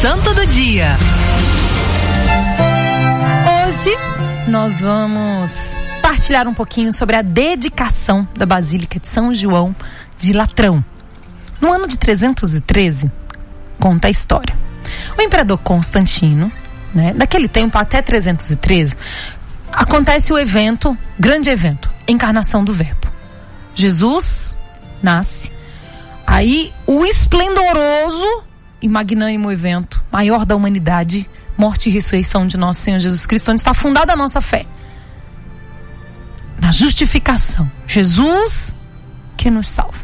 Santo do Dia. Hoje nós vamos partilhar um pouquinho sobre a dedicação da Basílica de São João de Latrão. No ano de 313, conta a história. O imperador Constantino, né, daquele tempo até 313, acontece o evento, grande evento, encarnação do Verbo. Jesus nasce. Aí o esplendoroso e magnânimo evento, maior da humanidade, morte e ressurreição de nosso Senhor Jesus Cristo, onde está fundada a nossa fé. Na justificação. Jesus que nos salva.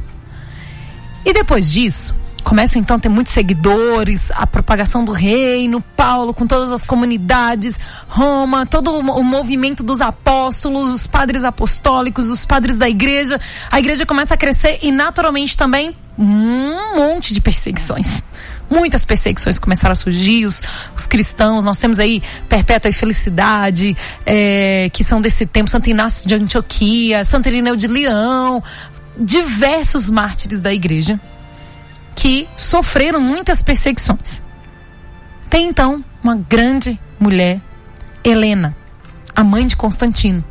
E depois disso, começa então a ter muitos seguidores, a propagação do reino, Paulo com todas as comunidades, Roma, todo o movimento dos apóstolos, os padres apostólicos, os padres da igreja. A igreja começa a crescer e naturalmente também um monte de perseguições. Muitas perseguições começaram a surgir, os, os cristãos, nós temos aí Perpétua e Felicidade, é, que são desse tempo, Santo Inácio de Antioquia, Santo Irineu de Leão, diversos mártires da igreja que sofreram muitas perseguições. Tem então uma grande mulher, Helena, a mãe de Constantino,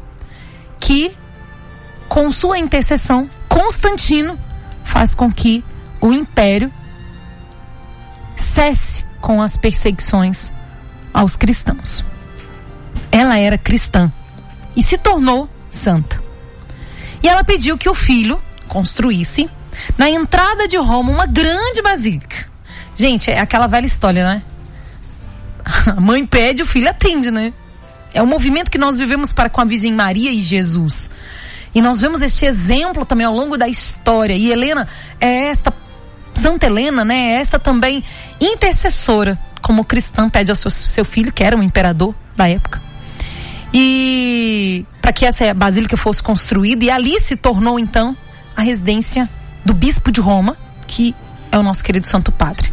que com sua intercessão, Constantino faz com que o império cesse com as perseguições aos cristãos. Ela era cristã e se tornou santa. E ela pediu que o filho construísse na entrada de Roma uma grande basílica. Gente, é aquela velha história, né? A mãe pede, o filho atende, né? É o movimento que nós vivemos para com a Virgem Maria e Jesus. E nós vemos este exemplo também ao longo da história. E Helena é esta Santa Helena, né, é essa também intercessora, como cristã pede ao seu, seu filho, que era um imperador da época. E para que essa basílica fosse construída, e ali se tornou então a residência do bispo de Roma, que é o nosso querido Santo Padre.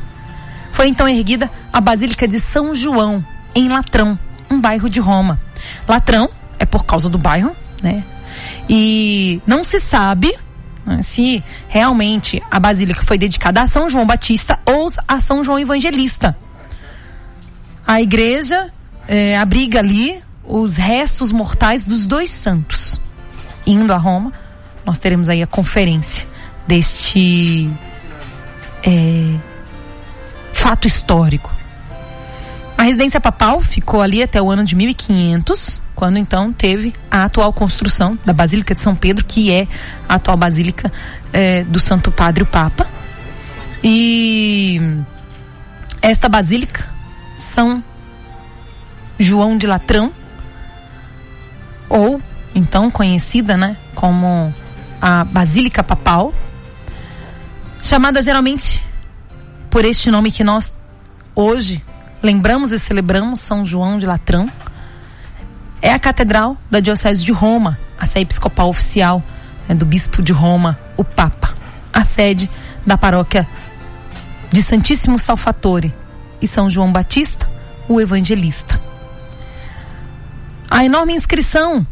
Foi então erguida a Basílica de São João, em Latrão, um bairro de Roma. Latrão é por causa do bairro, né? E não se sabe né, se realmente a basílica foi dedicada a São João Batista ou a São João Evangelista. A igreja é, abriga ali os restos mortais dos dois santos. Indo a Roma, nós teremos aí a conferência deste é, fato histórico. A residência papal ficou ali até o ano de 1500 quando então teve a atual construção da Basílica de São Pedro, que é a atual Basílica é, do Santo Padre o Papa. E esta Basílica, São João de Latrão, ou então conhecida né, como a Basílica Papal, chamada geralmente por este nome que nós hoje lembramos e celebramos, São João de Latrão é a Catedral da Diocese de Roma, a sede episcopal oficial né, do Bispo de Roma, o Papa. A sede da paróquia de Santíssimo Salvatore e São João Batista, o Evangelista. A enorme inscrição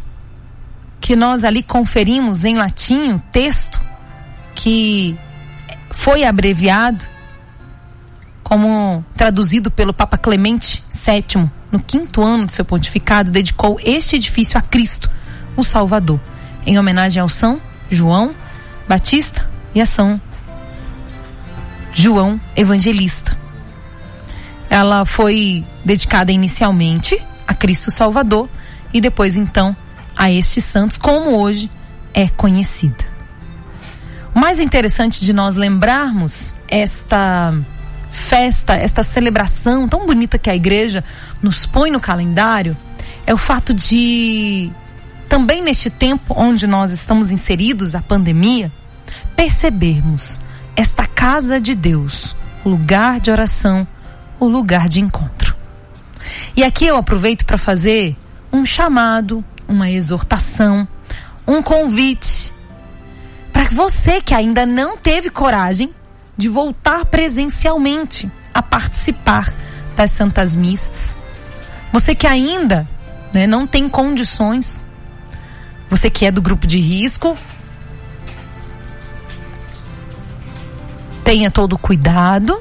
que nós ali conferimos em latim, texto que foi abreviado como traduzido pelo Papa Clemente VII no quinto ano de seu pontificado, dedicou este edifício a Cristo, o Salvador, em homenagem ao São João Batista e a São João Evangelista. Ela foi dedicada inicialmente a Cristo Salvador e depois então a estes santos, como hoje é conhecida. O mais interessante de nós lembrarmos esta festa, esta celebração tão bonita que a igreja nos põe no calendário, é o fato de também neste tempo onde nós estamos inseridos, a pandemia, percebermos esta casa de Deus, o lugar de oração, o lugar de encontro. E aqui eu aproveito para fazer um chamado, uma exortação, um convite para você que ainda não teve coragem de voltar presencialmente a participar das Santas Missas. Você que ainda né, não tem condições, você que é do grupo de risco, tenha todo o cuidado,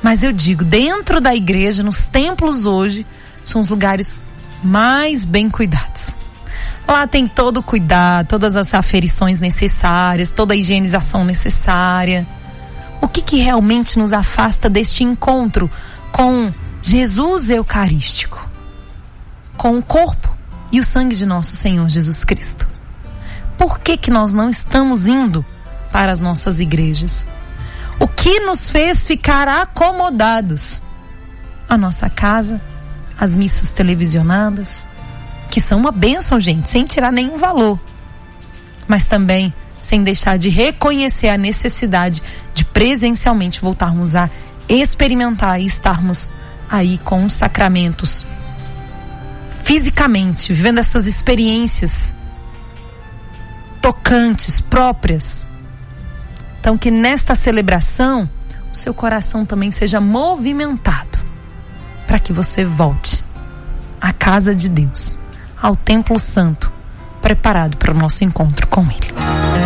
Mas eu digo, dentro da igreja, nos templos hoje, são os lugares mais bem cuidados. Lá tem todo o cuidado, todas as aferições necessárias, toda a higienização necessária. O que, que realmente nos afasta deste encontro com Jesus Eucarístico? Com o corpo e o sangue de nosso Senhor Jesus Cristo. Por que, que nós não estamos indo para as nossas igrejas? O que nos fez ficar acomodados? A nossa casa, as missas televisionadas, que são uma bênção, gente, sem tirar nenhum valor. Mas também sem deixar de reconhecer a necessidade de presencialmente voltarmos a experimentar e estarmos aí com os sacramentos fisicamente, vivendo essas experiências tocantes, próprias. Então, que nesta celebração o seu coração também seja movimentado para que você volte à casa de Deus ao templo santo, preparado para o nosso encontro com Ele.